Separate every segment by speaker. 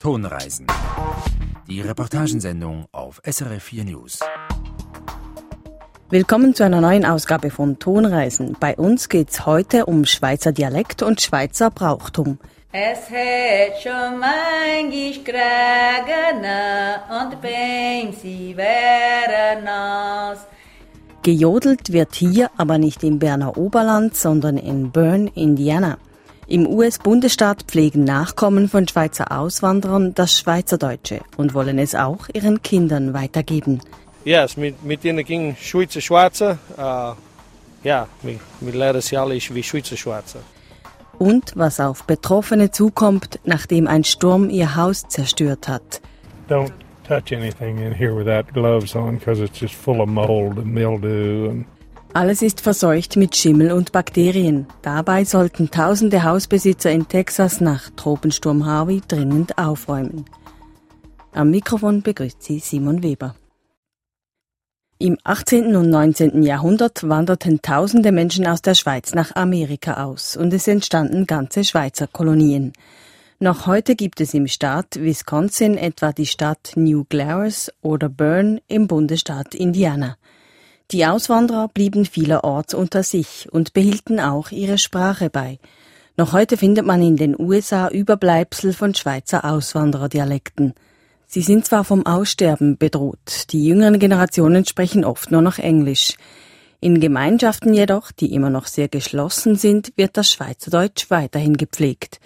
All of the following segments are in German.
Speaker 1: Tonreisen. Die Reportagensendung auf SRF 4 News.
Speaker 2: Willkommen zu einer neuen Ausgabe von Tonreisen. Bei uns geht's heute um Schweizer Dialekt und Schweizer Brauchtum.
Speaker 3: Es hat schon manchmal geregnet und wenn sie wären nass.
Speaker 2: Gejodelt wird hier aber nicht im Berner Oberland, sondern in Bern, Indiana. Im US-Bundesstaat pflegen Nachkommen von Schweizer Auswanderern das Schweizerdeutsche und wollen es auch ihren Kindern weitergeben.
Speaker 4: Ja, yes, mit, mit ihnen ging Schweizer Schwarze. Uh, ja, wir, wir lernen sie alle wie Schweizer Schwarze.
Speaker 2: Und was auf Betroffene zukommt, nachdem ein Sturm ihr Haus zerstört hat.
Speaker 5: Don't touch anything in here without gloves on because it's just full of mold and mildew and
Speaker 2: alles ist verseucht mit Schimmel und Bakterien. Dabei sollten tausende Hausbesitzer in Texas nach Tropensturm Harvey dringend aufräumen. Am Mikrofon begrüßt sie Simon Weber. Im 18. und 19. Jahrhundert wanderten tausende Menschen aus der Schweiz nach Amerika aus und es entstanden ganze Schweizer Kolonien. Noch heute gibt es im Staat Wisconsin etwa die Stadt New Glarus oder Bern im Bundesstaat Indiana. Die Auswanderer blieben vielerorts unter sich und behielten auch ihre Sprache bei. Noch heute findet man in den USA Überbleibsel von Schweizer Auswandererdialekten. Sie sind zwar vom Aussterben bedroht, die jüngeren Generationen sprechen oft nur noch Englisch. In Gemeinschaften jedoch, die immer noch sehr geschlossen sind, wird das Schweizerdeutsch weiterhin gepflegt.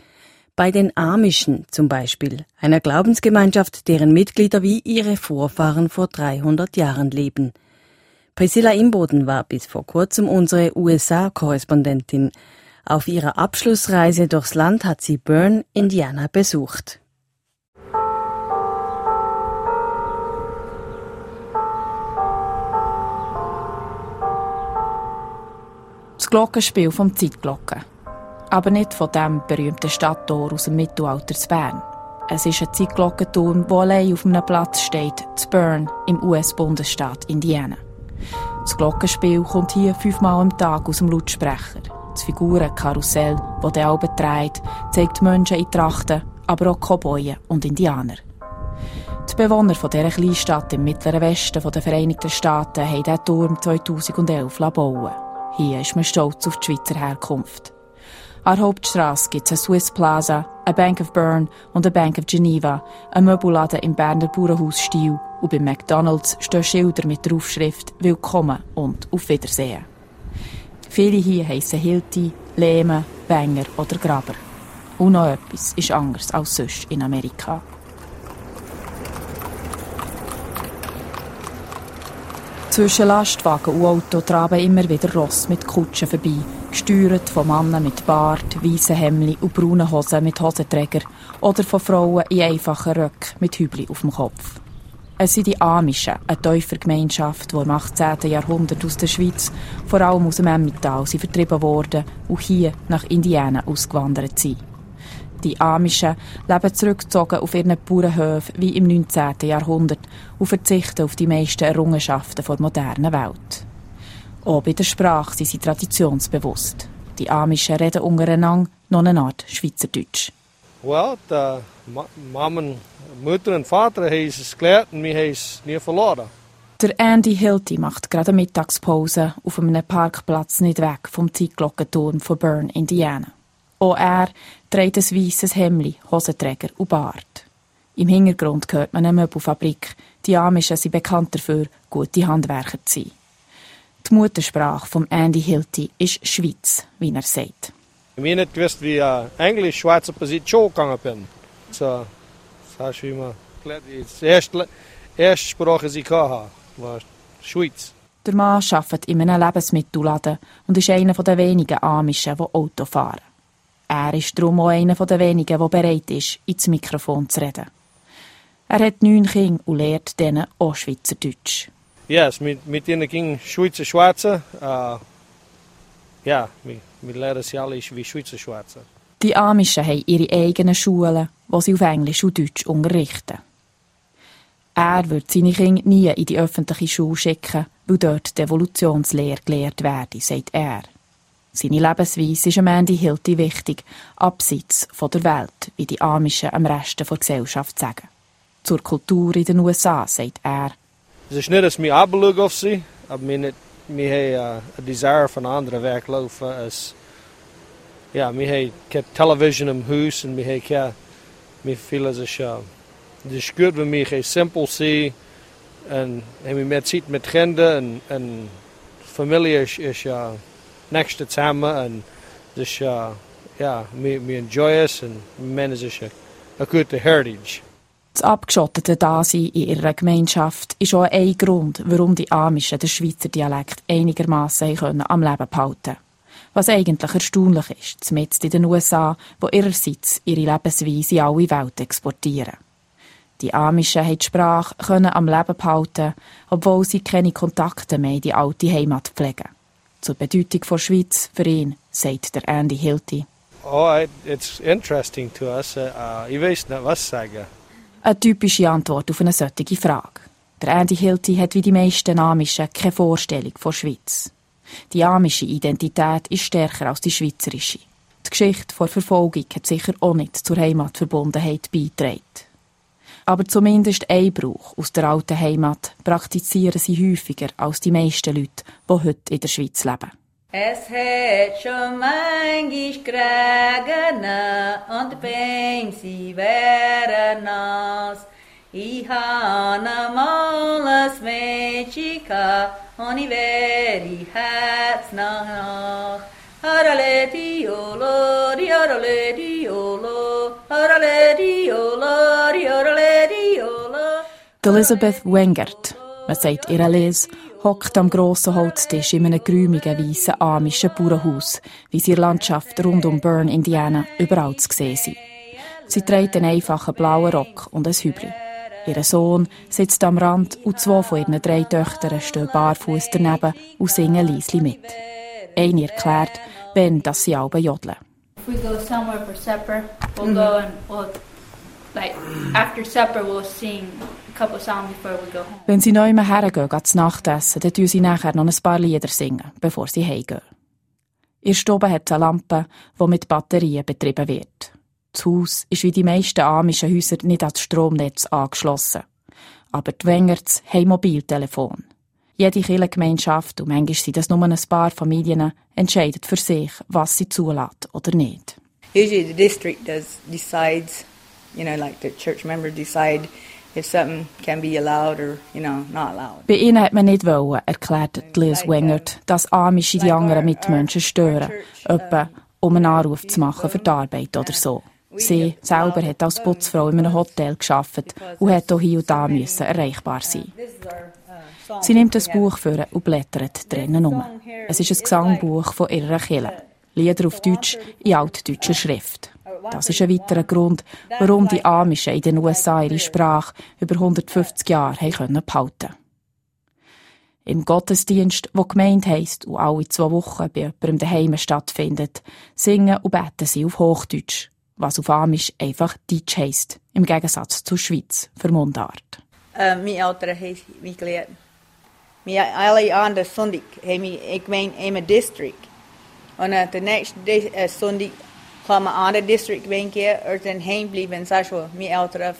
Speaker 2: Bei den Amischen zum Beispiel, einer Glaubensgemeinschaft, deren Mitglieder wie ihre Vorfahren vor 300 Jahren leben. Priscilla Imboden war bis vor kurzem unsere USA-Korrespondentin. Auf ihrer Abschlussreise durchs Land hat sie Bern, Indiana besucht.
Speaker 6: Das Glockenspiel vom Zeitglocken. Aber nicht von dem berühmten Stadttor aus dem Mittelalter zu Bern. Es ist ein Zeitglockenturm, der allein auf einem Platz steht, zu Bern im US-Bundesstaat Indiana. Das Glockenspiel kommt hier fünfmal am Tag aus dem Lautsprecher. Das Figurenkarussell, das der Alben trägt, zeigt Menschen in Trachten, aber auch Cowboys und Indianer. Die Bewohner von dieser Kleinstadt im mittleren Westen der Vereinigten Staaten haben diesen Turm 2011 bauen Hier ist man stolz auf die Schweizer Herkunft. An der Hauptstrasse gibt es eine Swiss Plaza, eine Bank of Bern und eine Bank of Geneva, ein Möbelladen im Berner Bauernhausstil und bei McDonalds stehen Schilder mit der Aufschrift Willkommen und Auf Wiedersehen. Viele hier heissen Hilti, Lehme, Wenger oder Graber. Und noch etwas ist anders als sonst in Amerika. Zwischen Lastwagen und Auto traben immer wieder Ross mit Kutschen vorbei, gesteuert von Männern mit Bart, weißen Hemden und braunen Hosen mit Hosenträger oder von Frauen in einfachen Röcken mit Hübli auf dem Kopf. Es sind die Amischen, eine Täufergemeinschaft, die im 18. Jahrhundert aus der Schweiz, vor allem aus dem Emmental, sind vertrieben worden und hier nach Indiana ausgewandert sind. Die Amischen leben zurückgezogen auf ihren Bauernhöfen wie im 19. Jahrhundert und verzichten auf die meisten Errungenschaften der modernen Welt. Auch bei der Sprache sind sie traditionsbewusst. Die Amischen reden untereinander noch eine Art Schweizerdeutsch.
Speaker 4: Well, die Mama, Mutter und Vater haben es gelernt und wir haben es nie verloren.
Speaker 6: Der Andy Hilty macht gerade eine Mittagspause auf einem Parkplatz nicht weg vom Zeitglockenturm von Bern, Indiana. Auch er trägt ein weisses Hemli, Hosenträger und Bart. Im Hintergrund hört man eine Möbelfabrik. Die Amischen sind bekannt dafür, gute Handwerker zu sein. Die Muttersprache von Andy Hilty ist Schweiz, wie er sagt.
Speaker 4: Ich habe nicht gewusst, wie uh, Englisch Schweizer Position gegangen bin. So, das heißt, wie man die erste, erste Sprache, die ich hatte, war Schweiz.
Speaker 6: Der Mann arbeitet in einem Lebensmittelladen und ist einer der wenigen Amischen, die Auto fahren. Er ist darum auch einer der wenigen, der bereit ist, ins Mikrofon zu reden. Er hat neun Kinder und lehrt denen auch Schweizerdeutsch.
Speaker 4: Yes, mit, mit ihnen ging Schweizer Schwarze. Uh, ja, wir, wir lernen sie alle wie Schweizer Schwarze.
Speaker 6: Die Amischen haben ihre eigenen Schulen, wo sie auf Englisch und Deutsch unterrichten. Er wird seine Kinder nie in die öffentliche Schule schicken, weil dort die Evolutionslehre gelehrt werde, sagt er. Seine Lebensweise ist am Ende Hilti wichtig, abseits von der Welt, wie die Amischen am Rest der Gesellschaft sagen. Zur Kultur in den USA sagt er.
Speaker 4: Es ist nicht, dass wir abschauen auf sie, aber wir, wir haben ein Desire von anderen weglaufen. Als, ja, wir haben keine Television im Haus und wir haben keine, wir fühlen es ist, uh, es ist gut, wenn wir simpel sind und haben wir mehr Zeit mit Kindern und, und Familie ist, ist uh, nächste zusammen und das ist, uh, ja, wir, wir enjoyen es und wir meinen, es ist eine gute Heritage.
Speaker 6: Das abgeschottete Dasein in ihrer Gemeinschaft ist auch ein Grund, warum die Amischen den Schweizer Dialekt einigermaßen am Leben behalten Was eigentlich erstaunlich ist, zumindest in den USA, wo ihrerseits ihre Lebensweise in alle Welt exportieren. Die Amischen haben die Sprache können am Leben behalten, obwohl sie keine Kontakte mehr in die alte Heimat pflegen. Zur Bedeutung der Schweiz für ihn, sagt der Andy Hilti.
Speaker 4: Oh, it's interesting to us. Uh, ich weiß nicht, was sagen.
Speaker 6: Eine typische Antwort auf eine solche Frage. Der Andy Hilti hat wie die meisten Amischen keine Vorstellung von Schweiz. Die amische Identität ist stärker als die schweizerische. Die Geschichte der Verfolgung hat sicher auch nicht zur Heimatverbundenheit beigetragen. Aber zumindest ein Brauch aus der alten Heimat praktizieren sie häufiger als die meisten Leute, die heute in der Schweiz leben.
Speaker 3: Es hat schon manchmal Krägene und Bein, sie wären nass. Ich habe mal ein Mädchen und ich wäre Herz nach nach. Harale diolo, diorole diolo, harale diolo, diorole diolo.
Speaker 6: Elizabeth Wengert, man sagt ihr Les, hockt am grossen Holztisch in einem geräumigen, weissen amischen Bauernhaus, wie sie in der Landschaft rund um Bern, Indiana, überall zu sehen sind. Sie trägt einen einfachen blauen Rock und ein Hübli. Ihr Sohn sitzt am Rand und zwei von ihren drei Töchtern stehen barfuß daneben und singen leislich mit. Eine erklärt, wenn dass sie alle jodeln.
Speaker 7: If we go somewhere for supper, we'll mm -hmm. go and we'll, wenn
Speaker 6: sie neu hergehen, gehen zu Nachtessen, dann tun sie nachher noch ein paar Lieder singen, bevor sie heimgehen. Ihr Stube hat eine Lampe, die mit Batterien betrieben wird. Das Haus ist wie die meisten amischen Häuser nicht ans Stromnetz angeschlossen. Aber die Wengerts haben Mobiltelefon. Jede Kirchengemeinschaft, und manchmal sind das nur ein paar Familien, entscheidet für sich, was sie zulässt oder nicht.
Speaker 8: Usually the district does decides, you know, like the church member decide if something can be allowed or, you know, not allowed.
Speaker 6: Bei ihnen hat man nicht wollen, erklärt Liz Wengert, dass Amische die anderen Mitmenschen stören, etwa um einen Anruf zu machen für die Arbeit oder so. Sie selber hat als Putzfrau in einem Hotel geschafft und hat auch hier und da müssen erreichbar sein. Sie nimmt das Buch vor und blättert drinnen um. Es ist ein Gesangbuch von ihrer Kille. Lieder auf Deutsch in altdeutscher Schrift. Das ist ein weiterer Grund, warum die Amischen in den USA ihre Sprache über 150 Jahre behalten Im Gottesdienst, wo gemeint heisst und alle zwei Wochen bei jemandem daheim stattfindet, singen und beten sie auf Hochdeutsch, was auf Amisch einfach Deutsch heisst, im Gegensatz zur Schweiz für Mundart.
Speaker 8: Uh, meine Eltern haben mich gelehrt. Wir alle an der Sonntag haben wir, ich meine, in einem District. Und uh, der nächste uh, Sonntag we aan de district wenken er dan heen blijven. Zeg zo, mijn ouderen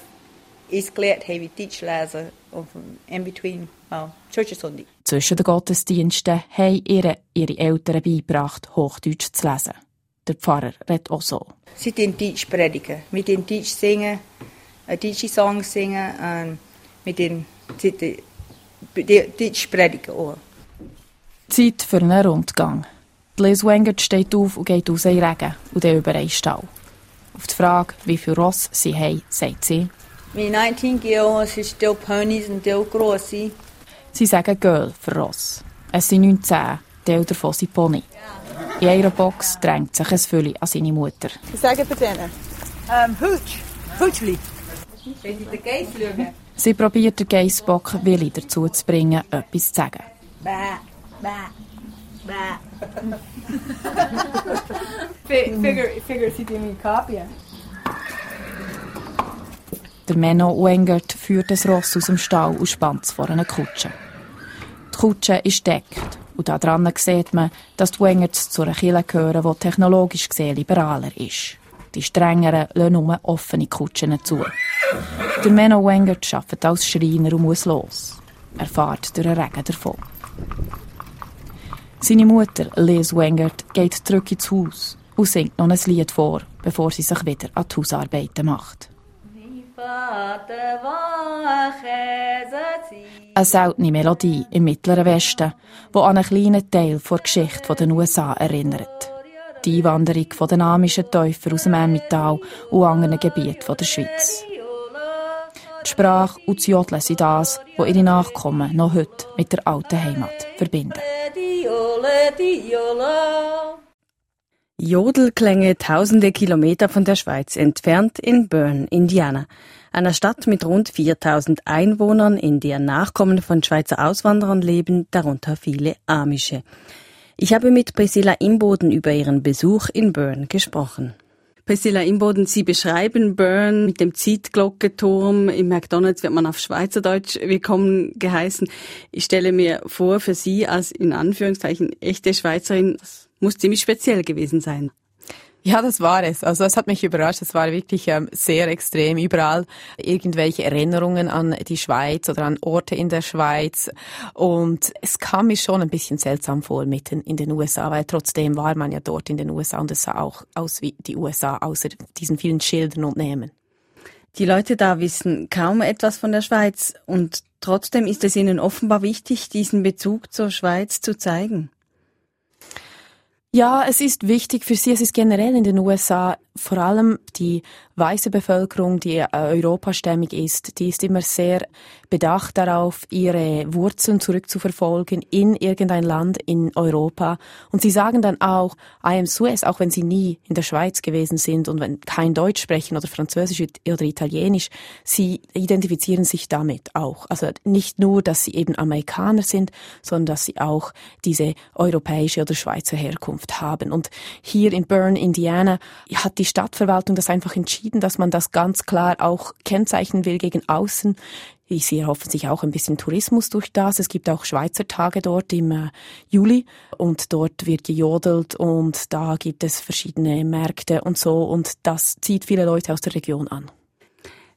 Speaker 8: is geleerd, hebben Deutsch lesen of in between, well, Church Sunday.
Speaker 6: Zwischen den Gottesdiensten haben ihre, ihre Eltern beigebracht, Hochdeutsch zu lesen. Der Pfarrer redet auch so.
Speaker 8: Sie den Deutsch predigen, mit den Deutsch singen, einen deutschen Song singen und mit den Deutsch predigen auch.
Speaker 6: Zeit für einen Rundgang. Liz Wengert steht auf und geht raus in den Regen und dann über einen Stall. Auf die Frage, wie viele Ross sie haben, sagt sie,
Speaker 8: Mit 19 Jahren sind still Ponys und still grosse.
Speaker 6: Sie sagen Girl für Ross. Es sind 19, Teil davon sind Pony. In ihrer Box drängt sich ein Fülli an seine Mutter.
Speaker 8: Sie sagen bei denen? Ähm, Hutsch. Hutschli.
Speaker 6: Sie probiert den Geissbock Willi dazu zu bringen, etwas zu sagen.
Speaker 8: Bäh, bäh. Figure, figure si mi copia.
Speaker 6: Der Menno Wengert führt das Ross aus dem Stall und spannt es vor einer Kutsche. Die Kutsche ist deckt Und daran sieht man, dass die Wengerts zu einer Kirche gehören, die technologisch gesehen liberaler ist. Die strengeren lassen nur offene Kutschen zu. Der Menno Wengert arbeitet als Schreiner und muss los. Er fährt durch den Regen davon. Seine Mutter, Liz Wengert, geht zurück ins Haus und singt noch ein Lied vor, bevor sie sich wieder an die Hausarbeiten macht. Eine seltene Melodie im Mittleren Westen, die an einen kleinen Teil der Geschichte der USA erinnert. Die Einwanderung der amischen Täufer aus dem Emmental und anderen Gebieten der Schweiz. Die Sprache und das Jodeln sind das, was ihre Nachkommen noch heute mit der alten Heimat verbinden.
Speaker 2: Jodelklänge tausende Kilometer von der Schweiz entfernt in Bern, Indiana, einer Stadt mit rund 4000 Einwohnern, in der Nachkommen von Schweizer Auswanderern leben, darunter viele Amische. Ich habe mit Priscilla Imboden über ihren Besuch in Bern gesprochen. Priscilla Imboden, Sie beschreiben Bern mit dem Zeitglockenturm. Im McDonalds wird man auf Schweizerdeutsch willkommen geheißen. Ich stelle mir vor, für Sie als in Anführungszeichen echte Schweizerin, das muss ziemlich speziell gewesen sein.
Speaker 9: Ja, das war es. Also es hat mich überrascht. Es war wirklich ähm, sehr extrem. Überall irgendwelche Erinnerungen an die Schweiz oder an Orte in der Schweiz. Und es kam mir schon ein bisschen seltsam vor mitten in den USA, weil trotzdem war man ja dort in den USA und es sah auch aus wie die USA, außer diesen vielen Schildern und Namen.
Speaker 2: Die Leute da wissen kaum etwas von der Schweiz und trotzdem ist es ihnen offenbar wichtig, diesen Bezug zur Schweiz zu zeigen.
Speaker 9: Ja, es ist wichtig für sie, es ist generell in den USA vor allem die weiße Bevölkerung, die äh, europastämmig ist, die ist immer sehr bedacht darauf, ihre Wurzeln zurückzuverfolgen in irgendein Land in Europa. Und sie sagen dann auch, I am Suez, auch wenn sie nie in der Schweiz gewesen sind und wenn kein Deutsch sprechen oder Französisch oder Italienisch, sie identifizieren sich damit auch. Also nicht nur, dass sie eben Amerikaner sind, sondern dass sie auch diese europäische oder Schweizer Herkunft haben. Und hier in Bern, Indiana, hat die Stadtverwaltung das einfach entschieden, dass man das ganz klar auch kennzeichnen will gegen außen. Sie erhoffen sich auch ein bisschen Tourismus durch das. Es gibt auch Schweizer Tage dort im äh, Juli und dort wird gejodelt und da gibt es verschiedene Märkte und so und das zieht viele Leute aus der Region an.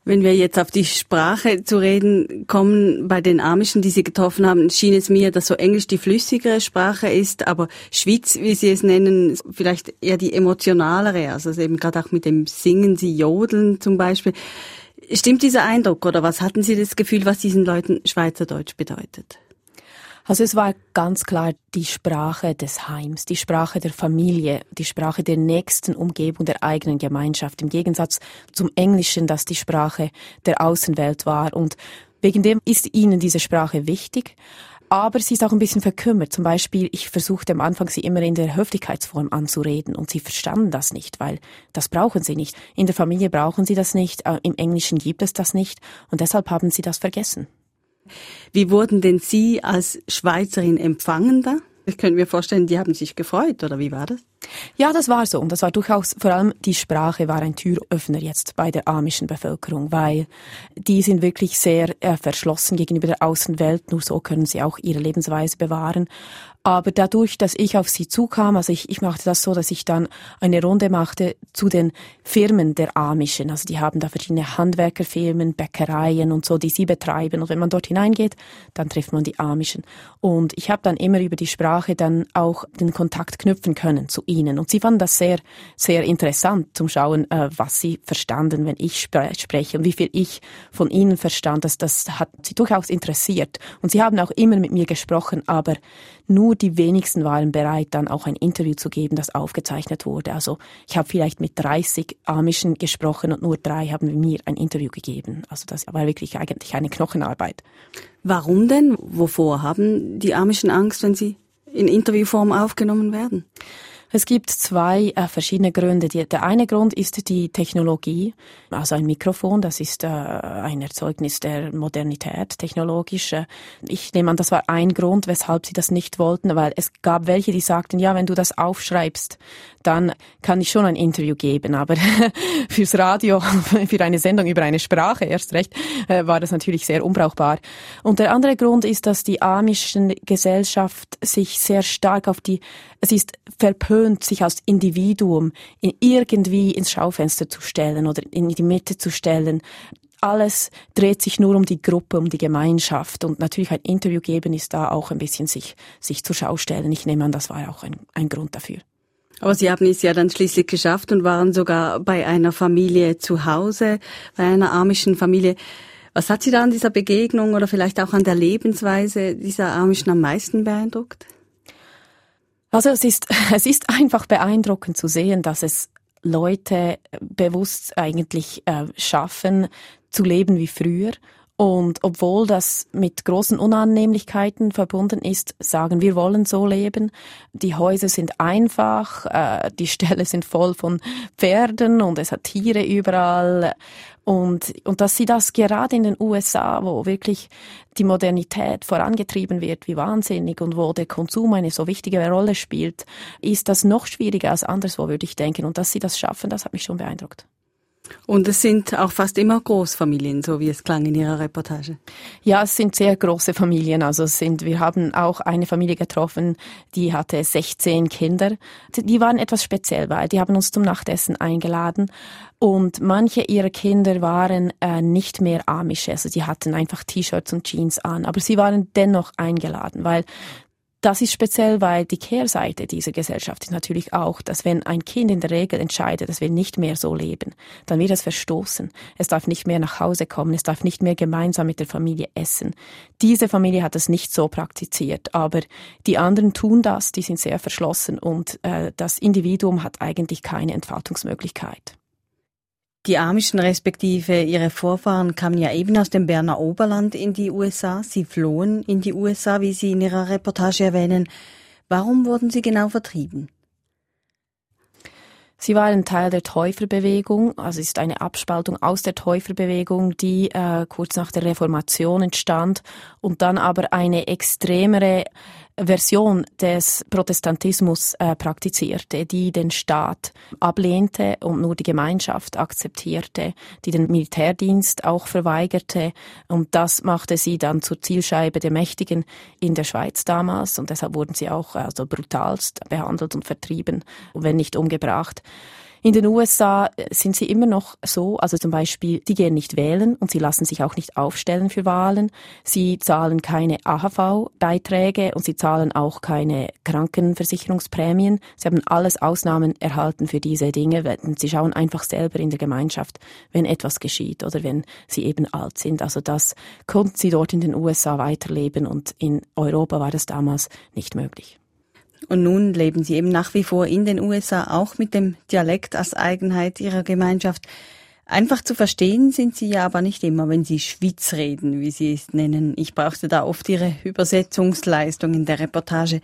Speaker 2: Wenn wir jetzt auf die Sprache zu reden kommen, bei den Amischen, die Sie getroffen haben, schien es mir, dass so Englisch die flüssigere Sprache ist, aber Schweiz, wie Sie es nennen, vielleicht eher die emotionalere, also eben gerade auch mit dem Singen, Sie jodeln zum Beispiel. Stimmt dieser Eindruck oder was hatten Sie das Gefühl, was diesen Leuten Schweizerdeutsch bedeutet?
Speaker 9: Also es war ganz klar die Sprache des Heims, die Sprache der Familie, die Sprache der nächsten Umgebung der eigenen Gemeinschaft, im Gegensatz zum Englischen, das die Sprache der Außenwelt war. Und wegen dem ist ihnen diese Sprache wichtig. Aber sie ist auch ein bisschen verkümmert. Zum Beispiel, ich versuchte am Anfang, sie immer in der Höflichkeitsform anzureden und sie verstanden das nicht, weil das brauchen sie nicht. In der Familie brauchen sie das nicht, äh, im Englischen gibt es das nicht und deshalb haben sie das vergessen.
Speaker 2: Wie wurden denn Sie als Schweizerin empfangen? Ich könnte mir vorstellen, die haben sich gefreut, oder wie war das?
Speaker 9: Ja, das war so. Und das war durchaus, vor allem die Sprache war ein Türöffner jetzt bei der amischen Bevölkerung, weil die sind wirklich sehr äh, verschlossen gegenüber der Außenwelt. Nur so können sie auch ihre Lebensweise bewahren. Aber dadurch, dass ich auf sie zukam, also ich, ich machte das so, dass ich dann eine Runde machte zu den Firmen der Amischen. Also die haben da verschiedene Handwerkerfirmen, Bäckereien und so, die sie betreiben. Und wenn man dort hineingeht, dann trifft man die Amischen. Und ich habe dann immer über die Sprache dann auch den Kontakt knüpfen können zu ihnen. Und sie fanden das sehr, sehr interessant zum Schauen, äh, was sie verstanden, wenn ich spre spreche und wie viel ich von ihnen verstand. Das, das hat sie durchaus interessiert. Und sie haben auch immer mit mir gesprochen, aber nur die wenigsten waren bereit, dann auch ein Interview zu geben, das aufgezeichnet wurde. Also ich habe vielleicht mit 30 Amischen gesprochen und nur drei haben mir ein Interview gegeben. Also das war wirklich eigentlich eine Knochenarbeit.
Speaker 2: Warum denn? Wovor haben die Amischen Angst, wenn sie in Interviewform aufgenommen werden?
Speaker 9: Es gibt zwei äh, verschiedene Gründe. Die, der eine Grund ist die Technologie. Also ein Mikrofon, das ist äh, ein Erzeugnis der Modernität, technologisch. Äh, ich nehme an, das war ein Grund, weshalb sie das nicht wollten, weil es gab welche, die sagten, ja, wenn du das aufschreibst, dann kann ich schon ein Interview geben. Aber fürs Radio, für eine Sendung über eine Sprache erst recht, äh, war das natürlich sehr unbrauchbar. Und der andere Grund ist, dass die amische Gesellschaft sich sehr stark auf die, es ist verpönt, sich als Individuum in irgendwie ins Schaufenster zu stellen oder in die Mitte zu stellen alles dreht sich nur um die Gruppe, um die Gemeinschaft. Und natürlich ein Interview geben ist da auch ein bisschen sich, sich zur Schau stellen. Ich nehme an, das war auch ein, ein Grund dafür.
Speaker 2: Aber Sie haben es ja dann schließlich geschafft und waren sogar bei einer Familie zu Hause, bei einer amischen Familie. Was hat Sie da an dieser Begegnung oder vielleicht auch an der Lebensweise dieser Amischen am meisten beeindruckt?
Speaker 9: Also es ist, es ist einfach beeindruckend zu sehen, dass es Leute bewusst eigentlich äh, schaffen, zu leben wie früher. Und obwohl das mit großen Unannehmlichkeiten verbunden ist, sagen wir wollen so leben. Die Häuser sind einfach, äh, die Ställe sind voll von Pferden und es hat Tiere überall. Und, und dass sie das gerade in den USA, wo wirklich die Modernität vorangetrieben wird, wie wahnsinnig und wo der Konsum eine so wichtige Rolle spielt, ist das noch schwieriger als anderswo, würde ich denken. Und dass sie das schaffen, das hat mich schon beeindruckt.
Speaker 2: Und es sind auch fast immer Großfamilien, so wie es klang in Ihrer Reportage.
Speaker 9: Ja, es sind sehr große Familien. Also es sind, wir haben auch eine Familie getroffen, die hatte 16 Kinder. Die waren etwas speziell, weil die haben uns zum Nachtessen eingeladen und manche ihrer Kinder waren äh, nicht mehr Amische, also die hatten einfach T-Shirts und Jeans an, aber sie waren dennoch eingeladen, weil das ist speziell, weil die Kehrseite dieser Gesellschaft ist natürlich auch, dass wenn ein Kind in der Regel entscheidet, es will nicht mehr so leben, dann wird es verstoßen. Es darf nicht mehr nach Hause kommen, es darf nicht mehr gemeinsam mit der Familie essen. Diese Familie hat das nicht so praktiziert, aber die anderen tun das, die sind sehr verschlossen und äh, das Individuum hat eigentlich keine Entfaltungsmöglichkeit.
Speaker 2: Die Amischen respektive ihre Vorfahren kamen ja eben aus dem Berner Oberland in die USA. Sie flohen in die USA, wie Sie in Ihrer Reportage erwähnen. Warum wurden sie genau vertrieben?
Speaker 9: Sie waren Teil der Täuferbewegung, also ist eine Abspaltung aus der Täuferbewegung, die äh, kurz nach der Reformation entstand und dann aber eine extremere Version des Protestantismus äh, praktizierte, die den Staat ablehnte und nur die Gemeinschaft akzeptierte, die den Militärdienst auch verweigerte. Und das machte sie dann zur Zielscheibe der Mächtigen in der Schweiz damals. Und deshalb wurden sie auch also brutalst behandelt und vertrieben, wenn nicht umgebracht. In den USA äh, sind sie immer noch so, also zum Beispiel, die gehen nicht wählen und sie lassen sich auch nicht aufstellen für Wahlen. Sie zahlen keine AHV-Beiträge und sie zahlen auch keine Krankenversicherungsprämien. Sie haben alles Ausnahmen erhalten für diese Dinge. Sie schauen einfach selber in der Gemeinschaft, wenn etwas geschieht oder wenn sie eben alt sind. Also das konnten sie dort in den USA weiterleben und in Europa war das damals nicht möglich.
Speaker 2: Und nun leben Sie eben nach wie vor in den USA, auch mit dem Dialekt als Eigenheit Ihrer Gemeinschaft. Einfach zu verstehen sind Sie ja aber nicht immer, wenn Sie Schwitz reden, wie Sie es nennen. Ich brauchte da oft Ihre Übersetzungsleistung in der Reportage.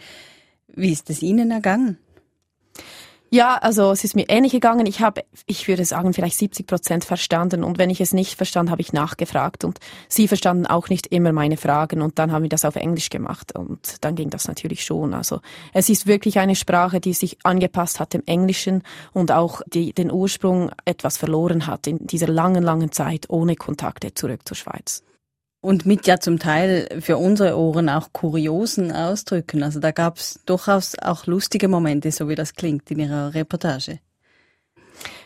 Speaker 2: Wie ist es Ihnen ergangen?
Speaker 9: Ja, also es ist mir ähnlich gegangen. Ich habe, ich würde sagen, vielleicht 70 Prozent verstanden. Und wenn ich es nicht verstanden, habe ich nachgefragt. Und sie verstanden auch nicht immer meine Fragen. Und dann haben wir das auf Englisch gemacht. Und dann ging das natürlich schon. Also es ist wirklich eine Sprache, die sich angepasst hat dem Englischen und auch die, den Ursprung etwas verloren hat in dieser langen, langen Zeit ohne Kontakte zurück zur Schweiz.
Speaker 2: Und mit ja zum Teil für unsere Ohren auch kuriosen Ausdrücken. Also da gab es durchaus auch lustige Momente, so wie das klingt in Ihrer Reportage.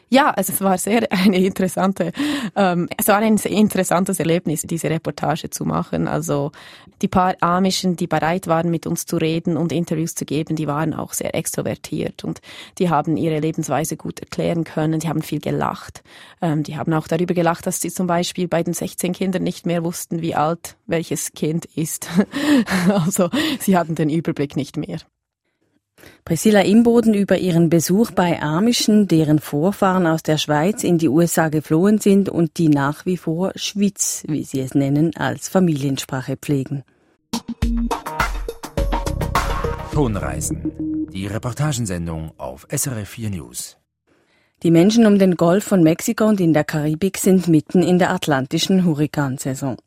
Speaker 9: Ja, also es war sehr eine interessante, ähm, es war ein sehr interessantes Erlebnis, diese Reportage zu machen. Also die paar Amischen, die bereit waren, mit uns zu reden und Interviews zu geben, die waren auch sehr extrovertiert und die haben ihre Lebensweise gut erklären können. Die haben viel gelacht. Ähm, die haben auch darüber gelacht, dass sie zum Beispiel bei den 16 Kindern nicht mehr wussten, wie alt welches Kind ist. also sie hatten den Überblick nicht mehr.
Speaker 2: Priscilla Imboden über ihren Besuch bei Amischen, deren Vorfahren aus der Schweiz in die USA geflohen sind und die nach wie vor Schwitz, wie sie es nennen, als Familiensprache pflegen.
Speaker 1: Tonreisen. Die Reportagensendung auf SRF 4 News.
Speaker 2: Die Menschen um den Golf von Mexiko und in der Karibik sind mitten in der atlantischen Hurrikansaison.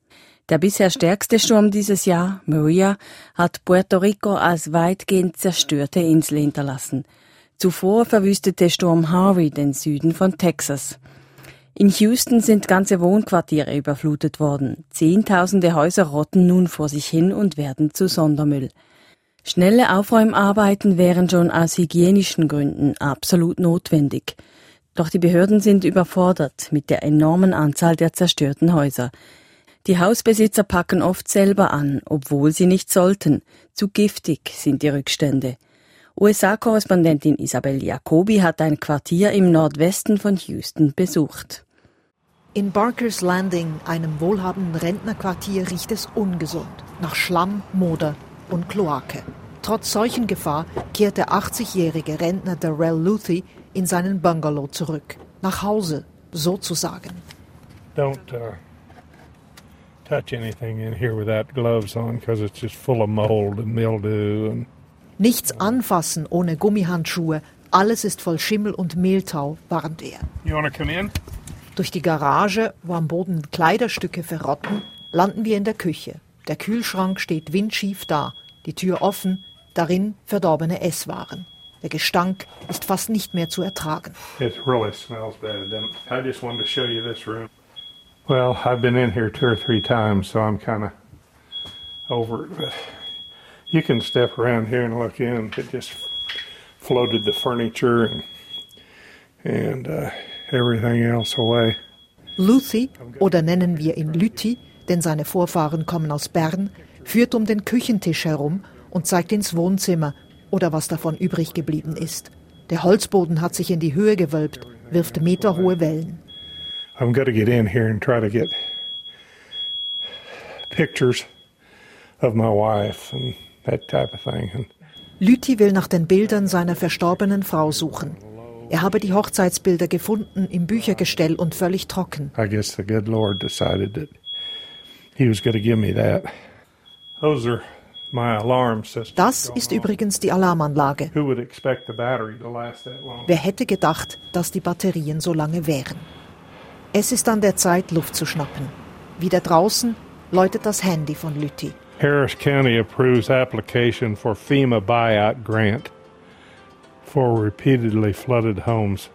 Speaker 2: Der bisher stärkste Sturm dieses Jahr, Maria, hat Puerto Rico als weitgehend zerstörte Insel hinterlassen. Zuvor verwüstete Sturm Harvey den Süden von Texas. In Houston sind ganze Wohnquartiere überflutet worden. Zehntausende Häuser rotten nun vor sich hin und werden zu Sondermüll. Schnelle Aufräumarbeiten wären schon aus hygienischen Gründen absolut notwendig. Doch die Behörden sind überfordert mit der enormen Anzahl der zerstörten Häuser. Die Hausbesitzer packen oft selber an, obwohl sie nicht sollten. Zu giftig sind die Rückstände. USA-Korrespondentin Isabel Jacobi hat ein Quartier im Nordwesten von Houston besucht.
Speaker 10: In Barkers Landing, einem wohlhabenden Rentnerquartier, riecht es ungesund nach Schlamm, Moder und Kloake. Trotz solchen Gefahr kehrt der 80-jährige Rentner Darrell Luthi in seinen Bungalow zurück. Nach Hause, sozusagen.
Speaker 5: Don't uh, touch anything in here without gloves on because it's just full of mold and mildew and
Speaker 10: Nichts anfassen ohne Gummihandschuhe. Alles ist voll Schimmel und Mehltau, warnt er.
Speaker 5: You want to come in?
Speaker 10: Durch die Garage, wo am Boden Kleiderstücke verrotten, landen wir in der Küche. Der Kühlschrank steht windschief da, die Tür offen, darin verdorbene Esswaren. Der Gestank ist fast nicht mehr zu ertragen.
Speaker 5: It really smells bad. doesn't it? I just wanted to show you this room. Well, I've been in here two or three times, so I'm kind of over it. But you can step around here and look in. It just floated the furniture and and uh, everything else away.
Speaker 10: Luthi, oder nennen wir ihn Lüthi, denn seine Vorfahren kommen aus Bern, führt um den Küchentisch herum und zeigt ins Wohnzimmer oder was davon übrig geblieben ist. Der Holzboden hat sich in die Höhe gewölbt, wirft meterhohe Wellen.
Speaker 5: I'm going to get in here and try to get pictures of my wife and that type of thing. And
Speaker 10: Lüthi will nach den Bildern seiner verstorbenen Frau suchen. Er habe die Hochzeitsbilder gefunden im Büchergestell und völlig trocken.
Speaker 5: I guess the good Lord decided that He was going to give me that. Those are my alarm systems.
Speaker 10: Das ist übrigens die Alarmanlage.
Speaker 5: Who would expect the battery to last that long?
Speaker 10: Wer hätte gedacht, dass die Batterien so lange wären? Es ist an der Zeit, Luft zu schnappen. Wieder draußen läutet das Handy von Lüthi.
Speaker 5: Harris County approves application for FEMA buyout grant for repeatedly flooded homes.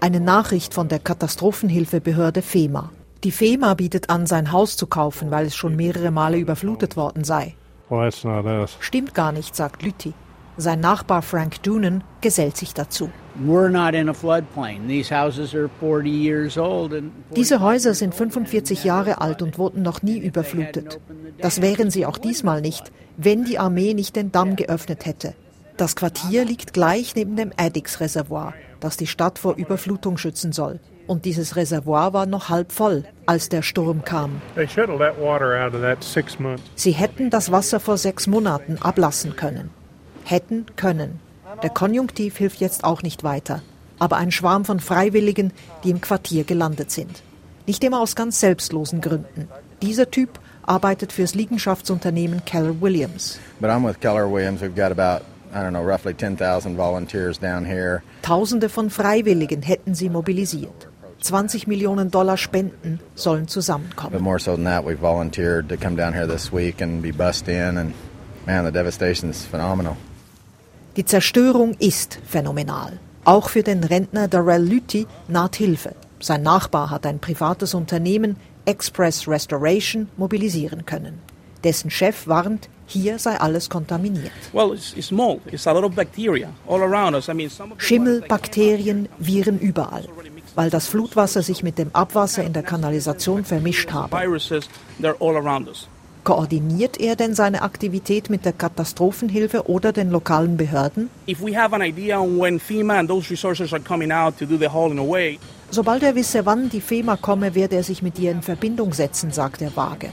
Speaker 10: Eine Nachricht von der Katastrophenhilfebehörde FEMA. Die FEMA bietet an, sein Haus zu kaufen, weil es schon mehrere Male überflutet worden sei.
Speaker 5: Well, that's not us.
Speaker 10: Stimmt gar nicht, sagt Lüthi. Sein Nachbar Frank Doonan gesellt sich dazu.
Speaker 11: We're not in a floodplain. These houses are 40 years old and
Speaker 10: Diese Häuser sind 45 Jahre alt und wurden noch nie überflutet. Das wären sie auch diesmal nicht, wenn die Armee nicht den Damm geöffnet hätte. Das Quartier liegt gleich neben dem Addix-Reservoir, das die Stadt vor Überflutung schützen soll. Und dieses Reservoir war noch halb voll, als der Sturm kam.
Speaker 5: They should have let water out of that six months.
Speaker 10: Sie hätten das Wasser vor sechs Monaten ablassen können. Hätten können. Der Konjunktiv hilft jetzt auch nicht weiter. Aber ein Schwarm von Freiwilligen, die im Quartier gelandet sind. Nicht immer aus ganz selbstlosen Gründen. Dieser Typ arbeitet fürs Liegenschaftsunternehmen Keller Williams.
Speaker 12: But I'm with Keller Williams. We've got about, I don't know, roughly 10,000 volunteers down here.
Speaker 10: Tausende von Freiwilligen hätten sie mobilisiert. 20 Millionen Dollar Spenden sollen
Speaker 12: But
Speaker 10: zusammenkommen.
Speaker 12: more so than that, we've volunteered to come down here this week and be bussed in. And man, the devastation's phenomenal.
Speaker 10: Die Zerstörung ist phänomenal. Auch für den Rentner Darrell Lüthi naht Hilfe. Sein Nachbar hat ein privates Unternehmen, Express Restoration, mobilisieren können. Dessen Chef warnt, hier sei alles kontaminiert.
Speaker 13: Well, it's, it's mold. It's a lot of bacteria all around us. I mean, some of the
Speaker 10: Schimmel, Bakterien, Viren überall, weil das Flutwasser sich mit dem Abwasser in der Kanalisation vermischt habe. Koordiniert er denn seine Aktivität mit der Katastrophenhilfe oder den lokalen Behörden?
Speaker 13: Away,
Speaker 10: Sobald er wisse, wann die FEMA komme, werde er sich mit ihr in Verbindung setzen, sagt er vage.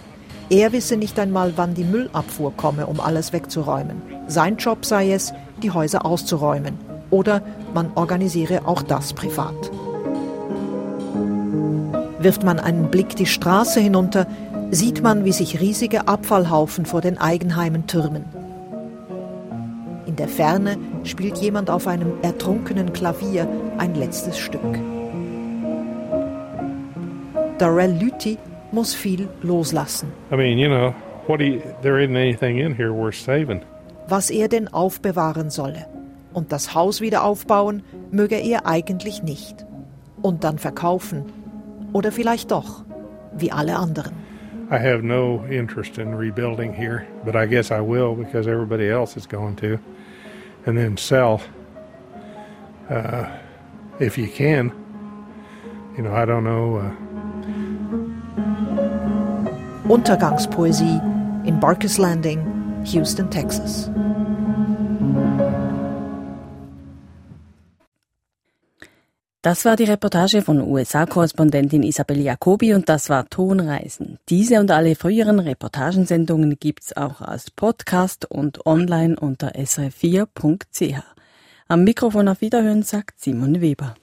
Speaker 10: Er wisse nicht einmal, wann die Müllabfuhr komme, um alles wegzuräumen. Sein Job sei es, die Häuser auszuräumen. Oder man organisiere auch das privat. Wirft man einen Blick die Straße hinunter, sieht man, wie sich riesige Abfallhaufen vor den Eigenheimen türmen. der Ferne spielt jemand auf einem ertrunkenen Klavier ein letztes Stück. Darrell Lüthi muss viel loslassen.
Speaker 5: I mean, you know, you, in.
Speaker 10: Was er denn aufbewahren solle. Und das Haus wieder aufbauen möge er eigentlich nicht. Und dann verkaufen. Oder vielleicht doch, wie alle anderen.
Speaker 5: I have no interest in rebuilding here, but I guess I will because everybody else is going to. And then sell uh, if you can. You know, I don't know. Uh,
Speaker 10: Untergangspoesie in Barkers Landing, Houston, Texas.
Speaker 2: Das war die Reportage von USA-Korrespondentin Isabel Jacobi und das war Tonreisen. Diese und alle früheren Reportagensendungen gibt's auch als Podcast und online unter srf4.ch. Am Mikrofon auf Wiederhören sagt Simon Weber.